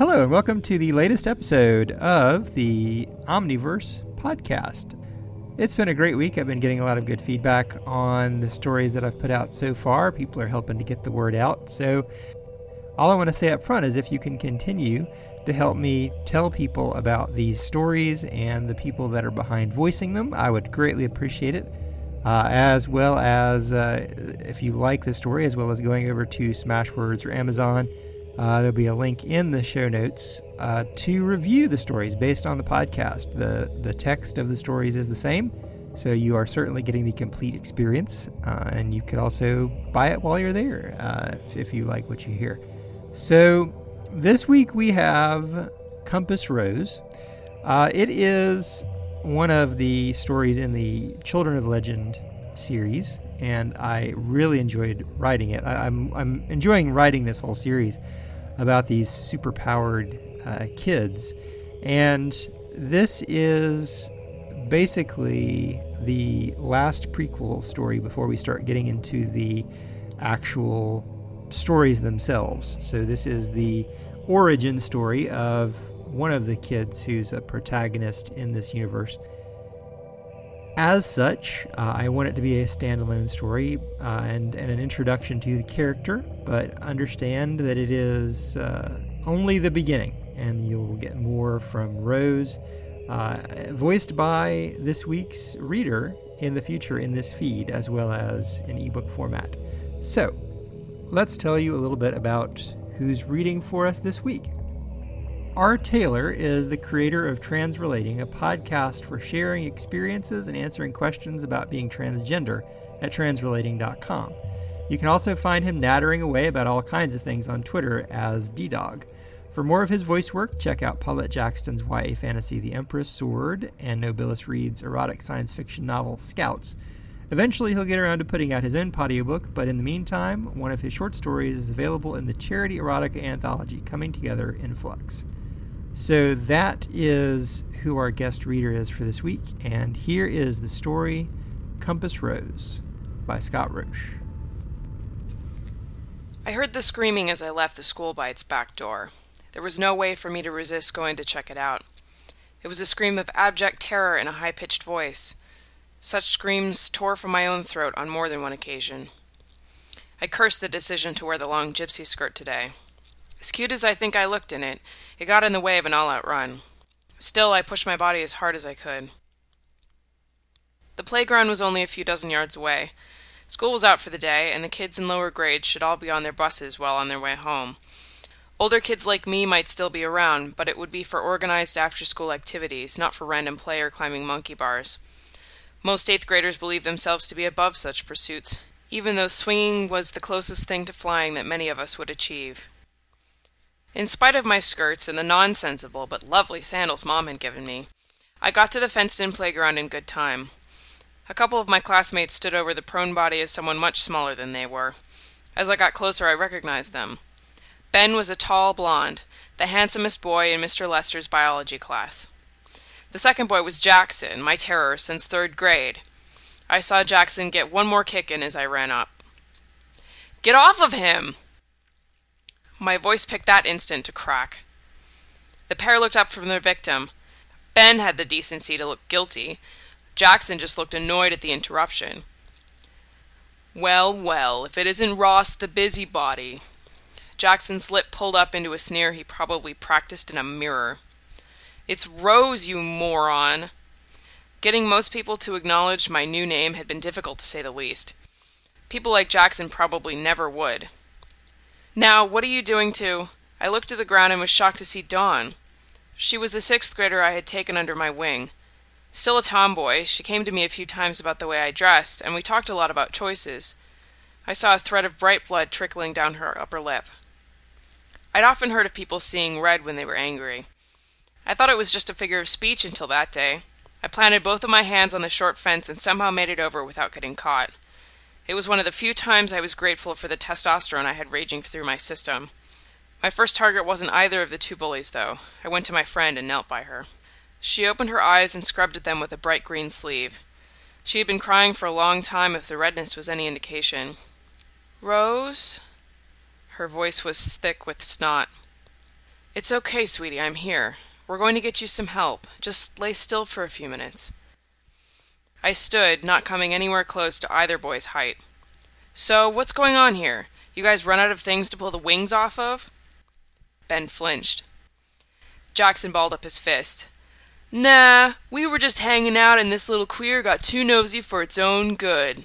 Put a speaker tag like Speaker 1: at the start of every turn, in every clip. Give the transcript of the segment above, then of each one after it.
Speaker 1: Hello, and welcome to the latest episode of the Omniverse podcast. It's been a great week. I've been getting a lot of good feedback on the stories that I've put out so far. People are helping to get the word out. So, all I want to say up front is if you can continue to help me tell people about these stories and the people that are behind voicing them, I would greatly appreciate it. Uh, as well as uh, if you like the story, as well as going over to Smashwords or Amazon uh, there'll be a link in the show notes uh, to review the stories based on the podcast. The, the text of the stories is the same, so you are certainly getting the complete experience. Uh, and you could also buy it while you're there uh, if, if you like what you hear. So this week we have Compass Rose. Uh, it is one of the stories in the Children of Legend series, and I really enjoyed writing it. I, I'm, I'm enjoying writing this whole series about these superpowered uh, kids. And this is basically the last prequel story before we start getting into the actual stories themselves. So, this is the origin story of one of the kids who's a protagonist in this universe. As such, uh, I want it to be a standalone story uh, and, and an introduction to the character, but understand that it is uh, only the beginning, and you'll get more from Rose, uh, voiced by this week's reader in the future in this feed, as well as in ebook format. So, let's tell you a little bit about who's reading for us this week. R. Taylor is the creator of Transrelating, a podcast for sharing experiences and answering questions about being transgender at transrelating.com. You can also find him nattering away about all kinds of things on Twitter as D-Dog. For more of his voice work, check out Paulette Jaxton's YA fantasy The Empress Sword and Nobilis Reed's erotic science fiction novel Scouts. Eventually, he'll get around to putting out his own audiobook, but in the meantime, one of his short stories is available in the charity erotica anthology Coming Together in Flux. So that is who our guest reader is for this week, and here is the story Compass Rose by Scott Roche.
Speaker 2: I heard the screaming as I left the school by its back door. There was no way for me to resist going to check it out. It was a scream of abject terror in a high pitched voice. Such screams tore from my own throat on more than one occasion. I cursed the decision to wear the long gypsy skirt today. As cute as I think I looked in it, it got in the way of an all out run. Still, I pushed my body as hard as I could. The playground was only a few dozen yards away. School was out for the day, and the kids in lower grades should all be on their buses well on their way home. Older kids like me might still be around, but it would be for organized after school activities, not for random play or climbing monkey bars. Most eighth graders believe themselves to be above such pursuits, even though swinging was the closest thing to flying that many of us would achieve. In spite of my skirts and the nonsensible but lovely sandals Mom had given me, I got to the fenced in playground in good time. A couple of my classmates stood over the prone body of someone much smaller than they were. As I got closer, I recognized them. Ben was a tall blonde, the handsomest boy in Mr. Lester's biology class. The second boy was Jackson, my terror since third grade. I saw Jackson get one more kick in as I ran up. Get off of him! My voice picked that instant to crack. The pair looked up from their victim. Ben had the decency to look guilty. Jackson just looked annoyed at the interruption. Well, well, if it isn't Ross the busybody. Jackson's lip pulled up into a sneer he probably practiced in a mirror. It's Rose, you moron! Getting most people to acknowledge my new name had been difficult to say the least. People like Jackson probably never would. Now, what are you doing to. I looked at the ground and was shocked to see Dawn. She was the sixth grader I had taken under my wing. Still a tomboy, she came to me a few times about the way I dressed, and we talked a lot about choices. I saw a thread of bright blood trickling down her upper lip. I'd often heard of people seeing red when they were angry. I thought it was just a figure of speech until that day. I planted both of my hands on the short fence and somehow made it over without getting caught. It was one of the few times I was grateful for the testosterone I had raging through my system. My first target wasn't either of the two bullies, though. I went to my friend and knelt by her. She opened her eyes and scrubbed at them with a bright green sleeve. She had been crying for a long time, if the redness was any indication. Rose? Her voice was thick with snot. It's okay, sweetie, I'm here. We're going to get you some help. Just lay still for a few minutes. I stood, not coming anywhere close to either boy's height. So, what's going on here? You guys run out of things to pull the wings off of? Ben flinched. Jackson balled up his fist. Nah, we were just hanging out and this little queer got too nosy for its own good.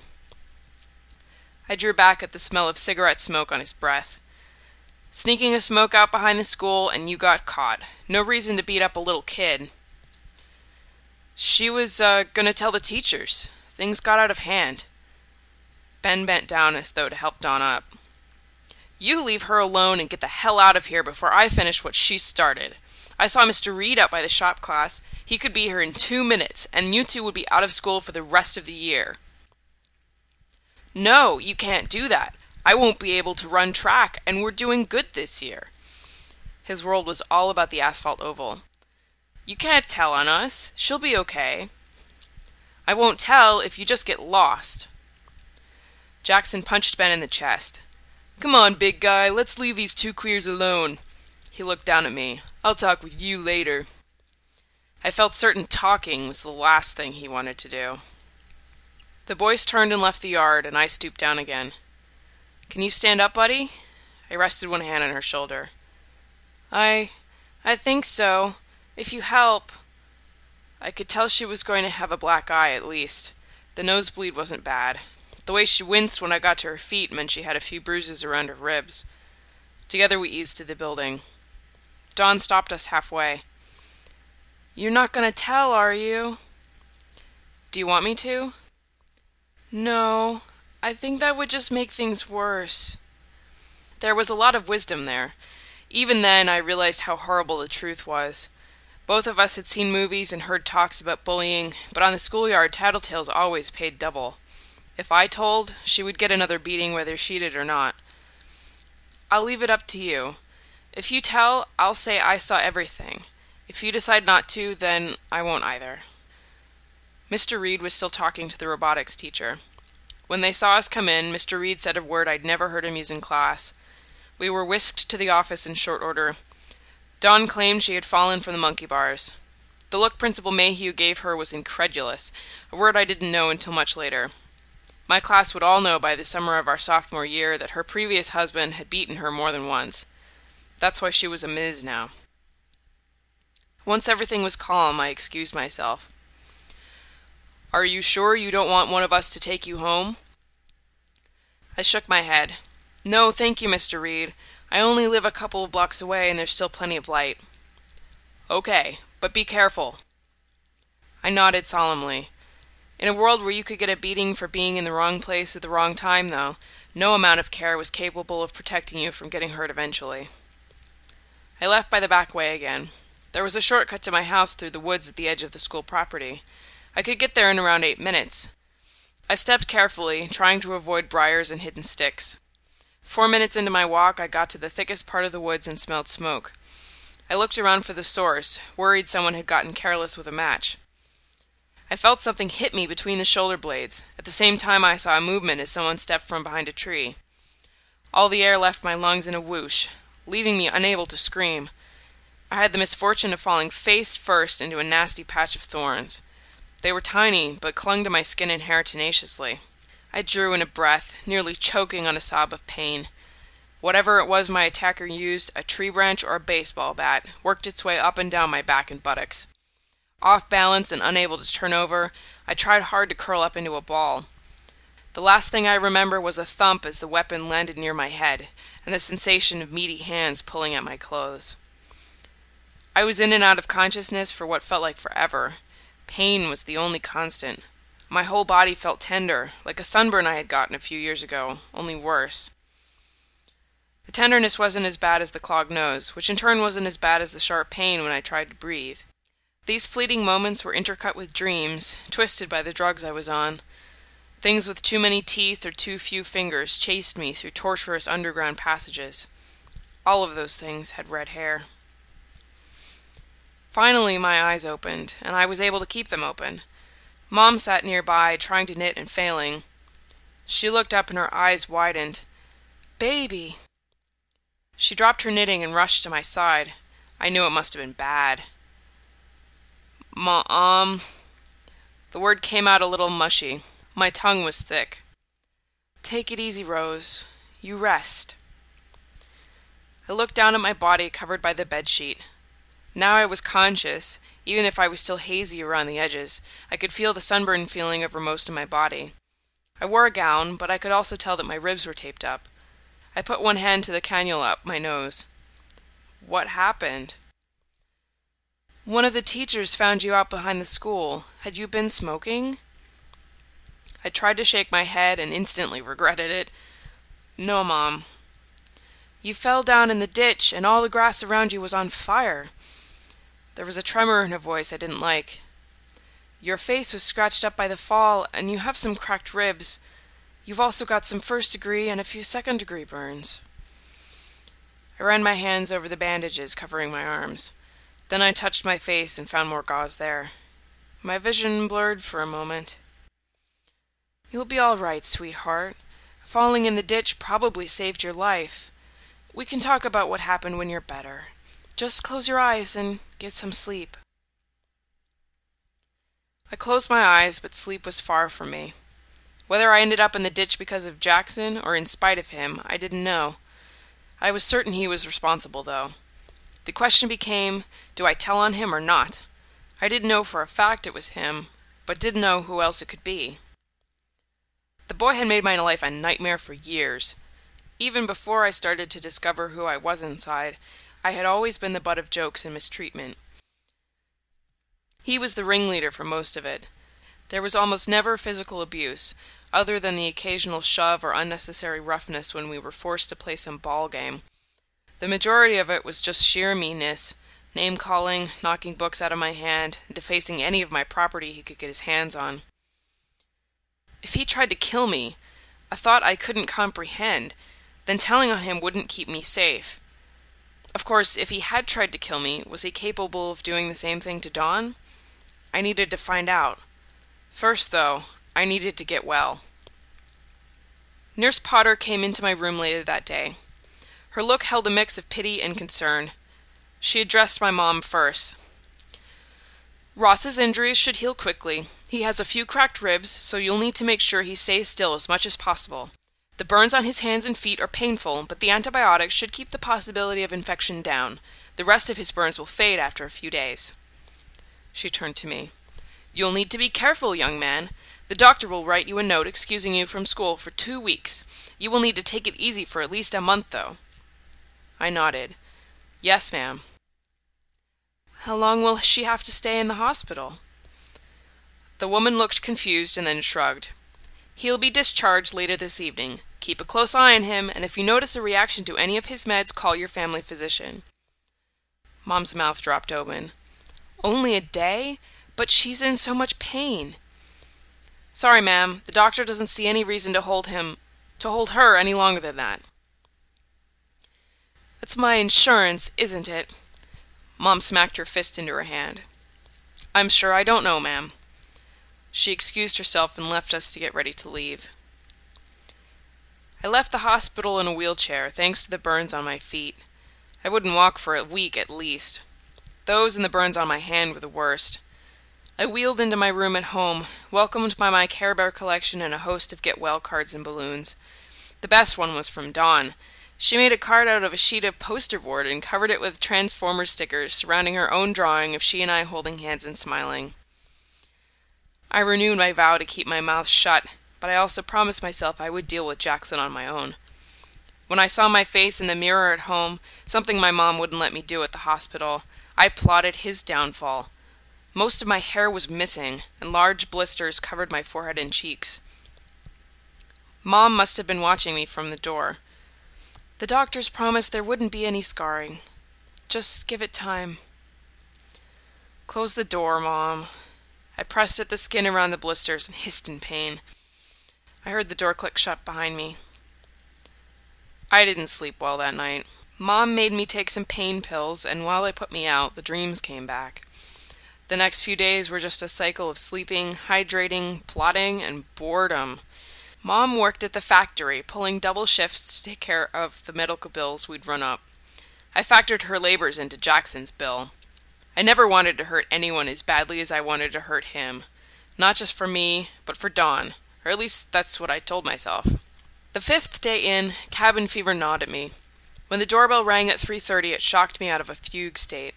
Speaker 2: I drew back at the smell of cigarette smoke on his breath. Sneaking a smoke out behind the school, and you got caught. No reason to beat up a little kid. She was uh, gonna tell the teachers. Things got out of hand. Ben bent down as though to help Dawn up. You leave her alone and get the hell out of here before I finish what she started. I saw Mr. Reed out by the shop class. He could be here in two minutes, and you two would be out of school for the rest of the year. No, you can't do that. I won't be able to run track, and we're doing good this year. His world was all about the asphalt oval. You can't tell on us. She'll be okay. I won't tell if you just get lost. Jackson punched Ben in the chest. Come on, big guy, let's leave these two queers alone. He looked down at me. I'll talk with you later. I felt certain talking was the last thing he wanted to do. The boys turned and left the yard, and I stooped down again. Can you stand up, buddy? I rested one hand on her shoulder. I. I think so. If you help. I could tell she was going to have a black eye, at least. The nosebleed wasn't bad. The way she winced when I got to her feet meant she had a few bruises around her ribs. Together we eased to the building. Dawn stopped us halfway. You're not going to tell, are you? Do you want me to? No, I think that would just make things worse. There was a lot of wisdom there. Even then, I realized how horrible the truth was. Both of us had seen movies and heard talks about bullying, but on the schoolyard, tattletales always paid double. If I told, she would get another beating whether she did or not. I'll leave it up to you. If you tell, I'll say I saw everything. If you decide not to, then I won't either. Mr. Reed was still talking to the robotics teacher. When they saw us come in, Mr. Reed said a word I'd never heard him use in class. We were whisked to the office in short order. Dawn claimed she had fallen from the monkey bars. The look Principal Mayhew gave her was incredulous, a word I didn't know until much later. My class would all know by the summer of our sophomore year that her previous husband had beaten her more than once. That's why she was a Ms. now. Once everything was calm, I excused myself. Are you sure you don't want one of us to take you home? I shook my head. No, thank you, Mr. Reed. I only live a couple of blocks away and there's still plenty of light. Okay, but be careful. I nodded solemnly. In a world where you could get a beating for being in the wrong place at the wrong time, though, no amount of care was capable of protecting you from getting hurt eventually. I left by the back way again. There was a shortcut to my house through the woods at the edge of the school property. I could get there in around eight minutes. I stepped carefully, trying to avoid briars and hidden sticks. Four minutes into my walk, I got to the thickest part of the woods and smelled smoke. I looked around for the source, worried someone had gotten careless with a match. I felt something hit me between the shoulder blades. At the same time, I saw a movement as someone stepped from behind a tree. All the air left my lungs in a whoosh, leaving me unable to scream. I had the misfortune of falling face first into a nasty patch of thorns. They were tiny, but clung to my skin and hair tenaciously. I drew in a breath, nearly choking on a sob of pain. Whatever it was my attacker used, a tree branch or a baseball bat, worked its way up and down my back and buttocks. Off balance and unable to turn over, I tried hard to curl up into a ball. The last thing I remember was a thump as the weapon landed near my head, and the sensation of meaty hands pulling at my clothes. I was in and out of consciousness for what felt like forever, Pain was the only constant. My whole body felt tender, like a sunburn I had gotten a few years ago, only worse. The tenderness wasn't as bad as the clogged nose, which in turn wasn't as bad as the sharp pain when I tried to breathe. These fleeting moments were intercut with dreams, twisted by the drugs I was on. Things with too many teeth or too few fingers chased me through tortuous underground passages. All of those things had red hair. Finally, my eyes opened, and I was able to keep them open. Mom sat nearby, trying to knit and failing. She looked up and her eyes widened. Baby! She dropped her knitting and rushed to my side. I knew it must have been bad. Mom. The word came out a little mushy. My tongue was thick. Take it easy, Rose. You rest. I looked down at my body covered by the bed sheet. Now I was conscious, even if I was still hazy around the edges. I could feel the sunburn feeling over most of my body. I wore a gown, but I could also tell that my ribs were taped up. I put one hand to the cannula up my nose. What happened? One of the teachers found you out behind the school. Had you been smoking? I tried to shake my head and instantly regretted it. No, Mom. You fell down in the ditch, and all the grass around you was on fire. There was a tremor in her voice I didn't like. Your face was scratched up by the fall, and you have some cracked ribs. You've also got some first degree and a few second degree burns. I ran my hands over the bandages covering my arms. Then I touched my face and found more gauze there. My vision blurred for a moment. You'll be all right, sweetheart. Falling in the ditch probably saved your life. We can talk about what happened when you're better. Just close your eyes and get some sleep. I closed my eyes, but sleep was far from me. Whether I ended up in the ditch because of Jackson or in spite of him, I didn't know. I was certain he was responsible, though. The question became do I tell on him or not? I didn't know for a fact it was him, but didn't know who else it could be. The boy had made my life a nightmare for years. Even before I started to discover who I was inside, I had always been the butt of jokes and mistreatment. He was the ringleader for most of it. There was almost never physical abuse, other than the occasional shove or unnecessary roughness when we were forced to play some ball game. The majority of it was just sheer meanness, name calling, knocking books out of my hand, defacing any of my property he could get his hands on. If he tried to kill me, a thought I couldn't comprehend, then telling on him wouldn't keep me safe. Of course, if he had tried to kill me, was he capable of doing the same thing to Dawn? I needed to find out. First, though, I needed to get well. Nurse Potter came into my room later that day. Her look held a mix of pity and concern. She addressed my mom first. Ross's injuries should heal quickly. He has a few cracked ribs, so you'll need to make sure he stays still as much as possible. The burns on his hands and feet are painful, but the antibiotics should keep the possibility of infection down. The rest of his burns will fade after a few days. She turned to me. You'll need to be careful, young man. The doctor will write you a note excusing you from school for two weeks. You will need to take it easy for at least a month, though. I nodded. Yes, ma'am. How long will she have to stay in the hospital? The woman looked confused and then shrugged. He'll be discharged later this evening. Keep a close eye on him, and if you notice a reaction to any of his meds, call your family physician. Mom's mouth dropped open. Only a day? But she's in so much pain. Sorry, ma'am. The doctor doesn't see any reason to hold him to hold her any longer than that. It's my insurance, isn't it? Mom smacked her fist into her hand. I'm sure I don't know, ma'am. She excused herself and left us to get ready to leave. I left the hospital in a wheelchair, thanks to the burns on my feet. I wouldn't walk for a week at least. Those and the burns on my hand were the worst. I wheeled into my room at home, welcomed by my Care Bear collection and a host of get well cards and balloons. The best one was from Dawn. She made a card out of a sheet of poster board and covered it with Transformers stickers surrounding her own drawing of she and I holding hands and smiling. I renewed my vow to keep my mouth shut, but I also promised myself I would deal with Jackson on my own. When I saw my face in the mirror at home, something my mom wouldn't let me do at the hospital, I plotted his downfall. Most of my hair was missing, and large blisters covered my forehead and cheeks. Mom must have been watching me from the door. The doctors promised there wouldn't be any scarring. Just give it time. Close the door, Mom. I pressed at the skin around the blisters and hissed in pain. I heard the door click shut behind me. I didn't sleep well that night. Mom made me take some pain pills, and while they put me out, the dreams came back. The next few days were just a cycle of sleeping, hydrating, plotting, and boredom. Mom worked at the factory, pulling double shifts to take care of the medical bills we'd run up. I factored her labors into Jackson's bill. I never wanted to hurt anyone as badly as I wanted to hurt him. Not just for me, but for Dawn, or at least that's what I told myself. The fifth day in, cabin fever gnawed at me. When the doorbell rang at 3:30, it shocked me out of a fugue state.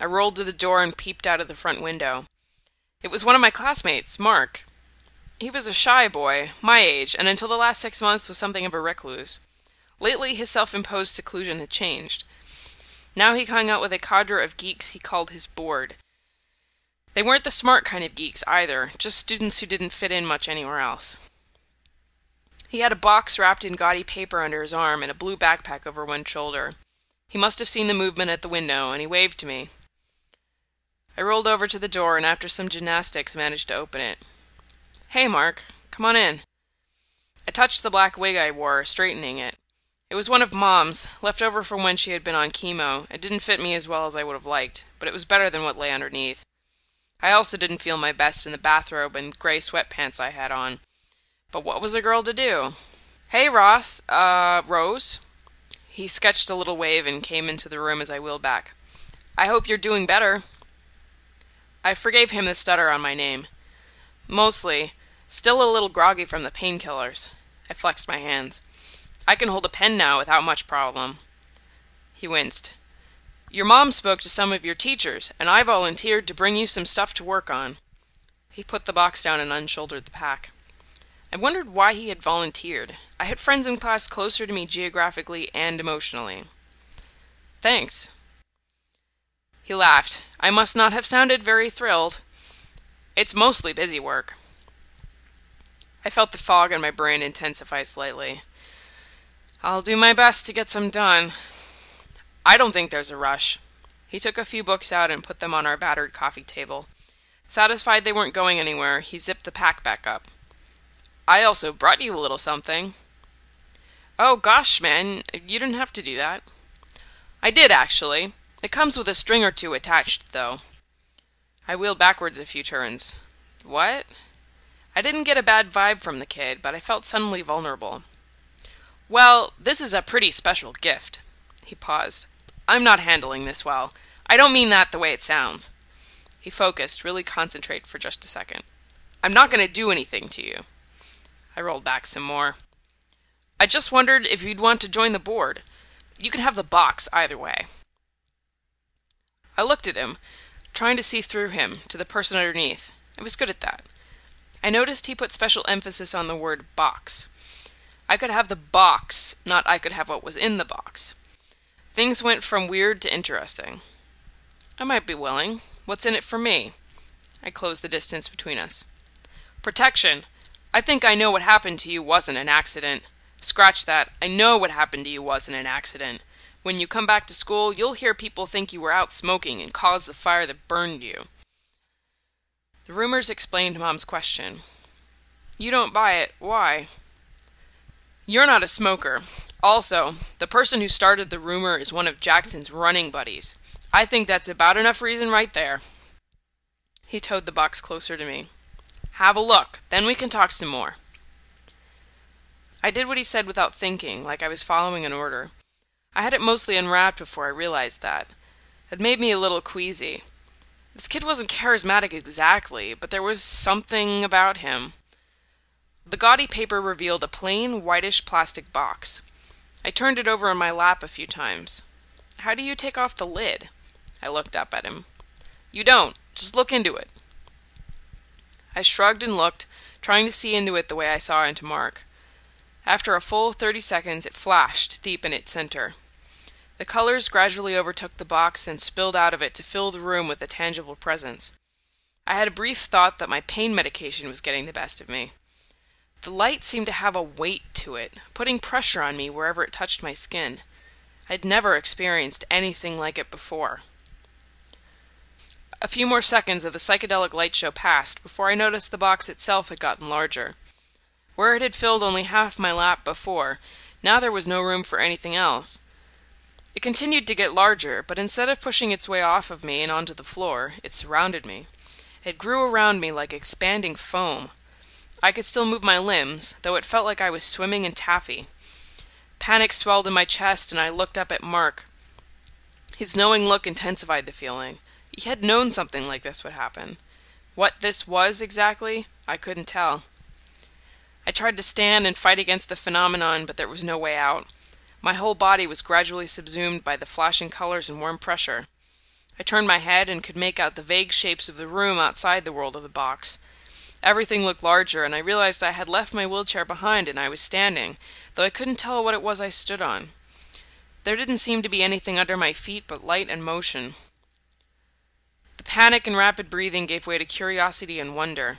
Speaker 2: I rolled to the door and peeped out of the front window. It was one of my classmates, Mark. He was a shy boy, my age, and until the last six months was something of a recluse. Lately, his self imposed seclusion had changed. Now he hung out with a cadre of geeks he called his board. They weren't the smart kind of geeks either, just students who didn't fit in much anywhere else. He had a box wrapped in gaudy paper under his arm and a blue backpack over one shoulder. He must have seen the movement at the window, and he waved to me. I rolled over to the door and after some gymnastics managed to open it. Hey, Mark, come on in. I touched the black wig I wore, straightening it. It was one of Mom's, left over from when she had been on chemo. It didn't fit me as well as I would have liked, but it was better than what lay underneath. I also didn't feel my best in the bathrobe and gray sweatpants I had on. But what was a girl to do? Hey, Ross. Uh, Rose? He sketched a little wave and came into the room as I wheeled back. I hope you're doing better. I forgave him the stutter on my name. Mostly. Still a little groggy from the painkillers. I flexed my hands. I can hold a pen now without much problem. He winced. Your mom spoke to some of your teachers, and I volunteered to bring you some stuff to work on. He put the box down and unshouldered the pack. I wondered why he had volunteered. I had friends in class closer to me geographically and emotionally. Thanks. He laughed. I must not have sounded very thrilled. It's mostly busy work. I felt the fog in my brain intensify slightly. I'll do my best to get some done. I don't think there's a rush. He took a few books out and put them on our battered coffee table. Satisfied they weren't going anywhere, he zipped the pack back up. I also brought you a little something. Oh, gosh, man, you didn't have to do that. I did, actually. It comes with a string or two attached, though. I wheeled backwards a few turns. What? I didn't get a bad vibe from the kid, but I felt suddenly vulnerable. Well, this is a pretty special gift. He paused. I'm not handling this well. I don't mean that the way it sounds. He focused, really concentrate for just a second. I'm not going to do anything to you. I rolled back some more. I just wondered if you'd want to join the board. You can have the box either way. I looked at him, trying to see through him to the person underneath. I was good at that. I noticed he put special emphasis on the word box. I could have the box, not I could have what was in the box. Things went from weird to interesting. I might be willing. What's in it for me? I closed the distance between us. Protection. I think I know what happened to you wasn't an accident. Scratch that. I know what happened to you wasn't an accident. When you come back to school, you'll hear people think you were out smoking and caused the fire that burned you. The rumors explained Mom's question. You don't buy it. Why? You're not a smoker. Also, the person who started the rumor is one of Jackson's running buddies. I think that's about enough reason right there. He towed the box closer to me. Have a look, then we can talk some more. I did what he said without thinking, like I was following an order. I had it mostly unwrapped before I realized that. It made me a little queasy. This kid wasn't charismatic exactly, but there was something about him. The gaudy paper revealed a plain, whitish plastic box. I turned it over in my lap a few times. How do you take off the lid? I looked up at him. You don't. Just look into it. I shrugged and looked, trying to see into it the way I saw into Mark. After a full thirty seconds, it flashed deep in its center. The colors gradually overtook the box and spilled out of it to fill the room with a tangible presence. I had a brief thought that my pain medication was getting the best of me. The light seemed to have a weight to it, putting pressure on me wherever it touched my skin. I'd never experienced anything like it before. A few more seconds of the psychedelic light show passed before I noticed the box itself had gotten larger. Where it had filled only half my lap before, now there was no room for anything else. It continued to get larger, but instead of pushing its way off of me and onto the floor, it surrounded me. It grew around me like expanding foam. I could still move my limbs, though it felt like I was swimming in taffy. Panic swelled in my chest, and I looked up at Mark. His knowing look intensified the feeling. He had known something like this would happen. What this was exactly, I couldn't tell. I tried to stand and fight against the phenomenon, but there was no way out. My whole body was gradually subsumed by the flashing colors and warm pressure. I turned my head and could make out the vague shapes of the room outside the world of the box. Everything looked larger, and I realized I had left my wheelchair behind and I was standing, though I couldn't tell what it was I stood on. There didn't seem to be anything under my feet but light and motion. The panic and rapid breathing gave way to curiosity and wonder.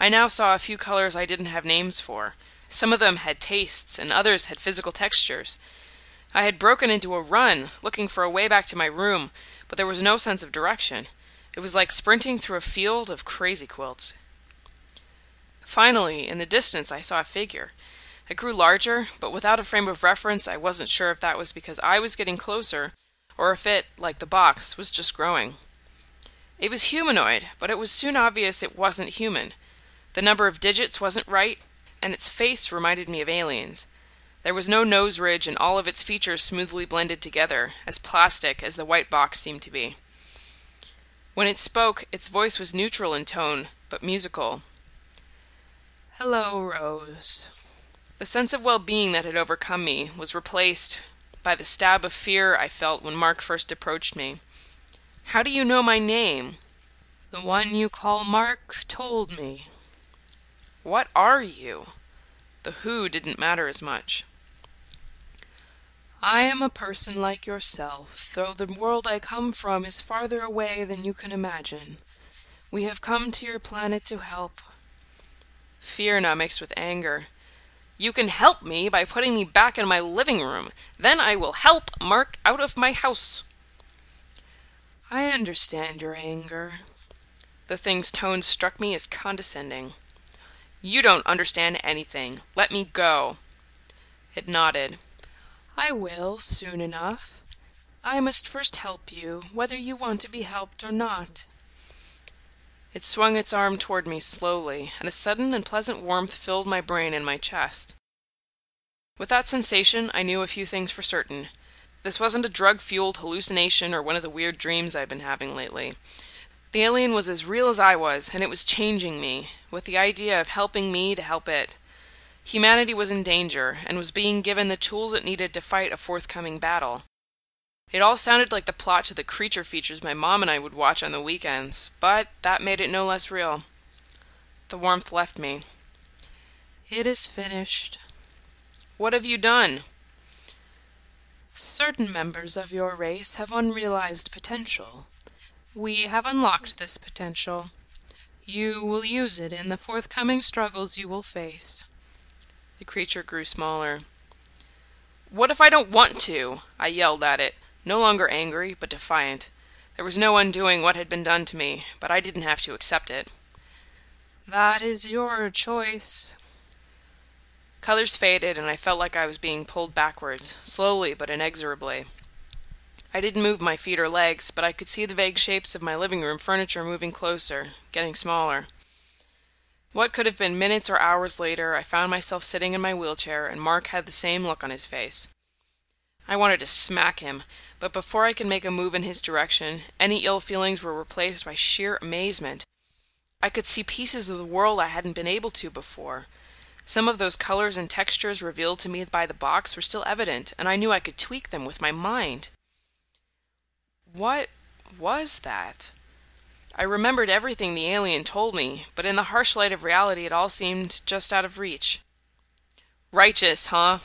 Speaker 2: I now saw a few colors I didn't have names for. Some of them had tastes, and others had physical textures. I had broken into a run, looking for a way back to my room, but there was no sense of direction. It was like sprinting through a field of crazy quilts. Finally, in the distance, I saw a figure. It grew larger, but without a frame of reference, I wasn't sure if that was because I was getting closer, or if it, like the box, was just growing. It was humanoid, but it was soon obvious it wasn't human. The number of digits wasn't right, and its face reminded me of aliens. There was no nose ridge, and all of its features smoothly blended together, as plastic as the white box seemed to be. When it spoke, its voice was neutral in tone, but musical. Hello, Rose. The sense of well being that had overcome me was replaced by the stab of fear I felt when Mark first approached me. How do you know my name? The one you call Mark told me. What are you? The who didn't matter as much. I am a person like yourself, though the world I come from is farther away than you can imagine. We have come to your planet to help. Fear now mixed with anger. You can help me by putting me back in my living room. Then I will help Mark out of my house. I understand your anger. The thing's tone struck me as condescending. You don't understand anything. Let me go. It nodded. I will, soon enough. I must first help you, whether you want to be helped or not. It swung its arm toward me slowly, and a sudden and pleasant warmth filled my brain and my chest. With that sensation, I knew a few things for certain. This wasn't a drug fueled hallucination or one of the weird dreams I've been having lately. The alien was as real as I was, and it was changing me, with the idea of helping me to help it. Humanity was in danger, and was being given the tools it needed to fight a forthcoming battle. It all sounded like the plot to the creature features my mom and I would watch on the weekends, but that made it no less real. The warmth left me. It is finished. What have you done? Certain members of your race have unrealized potential. We have unlocked this potential. You will use it in the forthcoming struggles you will face. The creature grew smaller. What if I don't want to? I yelled at it no longer angry, but defiant. There was no undoing what had been done to me, but I didn't have to accept it. That is your choice. Colors faded, and I felt like I was being pulled backwards, slowly but inexorably. I didn't move my feet or legs, but I could see the vague shapes of my living room furniture moving closer, getting smaller. What could have been minutes or hours later, I found myself sitting in my wheelchair, and Mark had the same look on his face. I wanted to smack him, but before I could make a move in his direction, any ill feelings were replaced by sheer amazement. I could see pieces of the world I hadn't been able to before. Some of those colors and textures revealed to me by the box were still evident, and I knew I could tweak them with my mind. What was that? I remembered everything the alien told me, but in the harsh light of reality it all seemed just out of reach. Righteous, huh?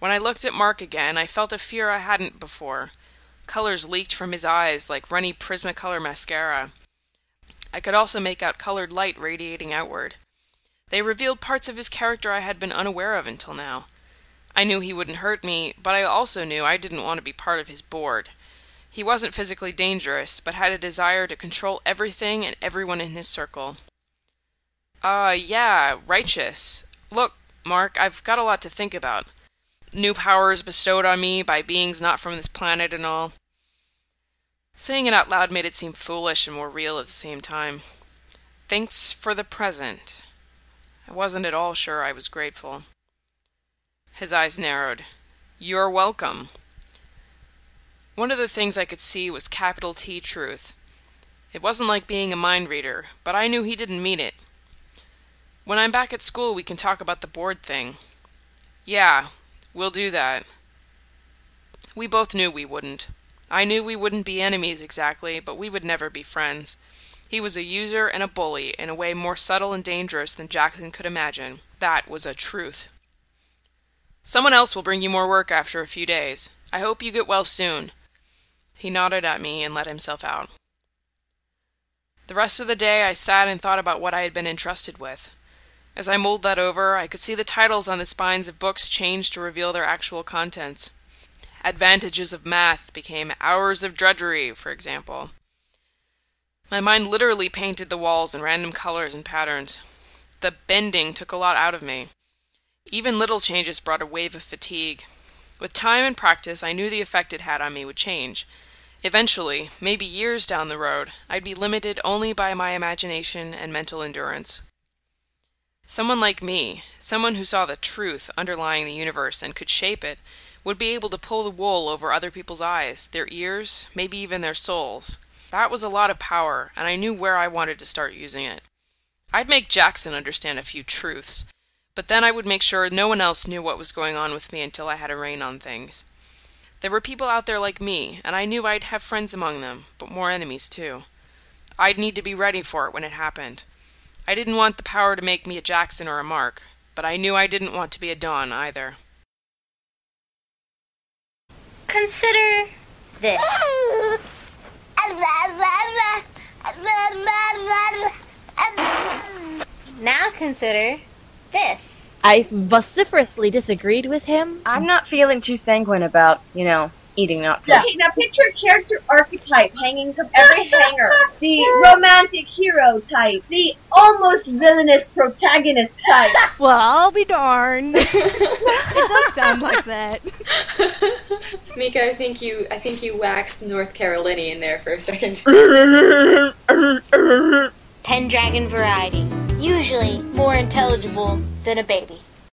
Speaker 2: When I looked at Mark again, I felt a fear I hadn't before. Colors leaked from his eyes like runny Prismacolor mascara. I could also make out colored light radiating outward. They revealed parts of his character I had been unaware of until now. I knew he wouldn't hurt me, but I also knew I didn't want to be part of his board. He wasn't physically dangerous, but had a desire to control everything and everyone in his circle. Uh, yeah, righteous. Look, Mark, I've got a lot to think about new powers bestowed on me by beings not from this planet and all. Saying it out loud made it seem foolish and more real at the same time. Thanks for the present. I wasn't at all sure I was grateful. His eyes narrowed. You're welcome. One of the things I could see was capital T truth. It wasn't like being a mind reader, but I knew he didn't mean it. When I'm back at school, we can talk about the board thing. Yeah, we'll do that. We both knew we wouldn't. I knew we wouldn't be enemies exactly, but we would never be friends. He was a user and a bully in a way more subtle and dangerous than Jackson could imagine. That was a truth. Someone else will bring you more work after a few days. I hope you get well soon. He nodded at me and let himself out. The rest of the day I sat and thought about what I had been entrusted with. As I mulled that over, I could see the titles on the spines of books change to reveal their actual contents. Advantages of Math became Hours of Drudgery, for example. My mind literally painted the walls in random colors and patterns. The bending took a lot out of me. Even little changes brought a wave of fatigue. With time and practice, I knew the effect it had on me would change. Eventually, maybe years down the road, I'd be limited only by my imagination and mental endurance. Someone like me, someone who saw the truth underlying the universe and could shape it, would be able to pull the wool over other people's eyes, their ears, maybe even their souls. That was a lot of power, and I knew where I wanted to start using it. I'd make Jackson understand a few truths, but then I would make sure no one else knew what was going on with me until I had a rein on things. There were people out there like me, and I knew I'd have friends among them, but more enemies too. I'd need to be ready for it when it happened. I didn't want the power to make me a Jackson or a Mark, but I knew I didn't want to be a Dawn either.
Speaker 3: Consider this. Now consider this.
Speaker 4: I vociferously disagreed with him.
Speaker 5: I'm not feeling too sanguine about, you know, eating not
Speaker 6: Yeah. Okay, now picture a character archetype hanging from every hanger. The romantic hero type. The almost villainous protagonist type.
Speaker 7: Well, I'll be darned. it does sound like that.
Speaker 8: Mika, I think you I think you waxed North Carolinian there for a second.
Speaker 3: Pendragon variety. Usually more intelligible than a baby.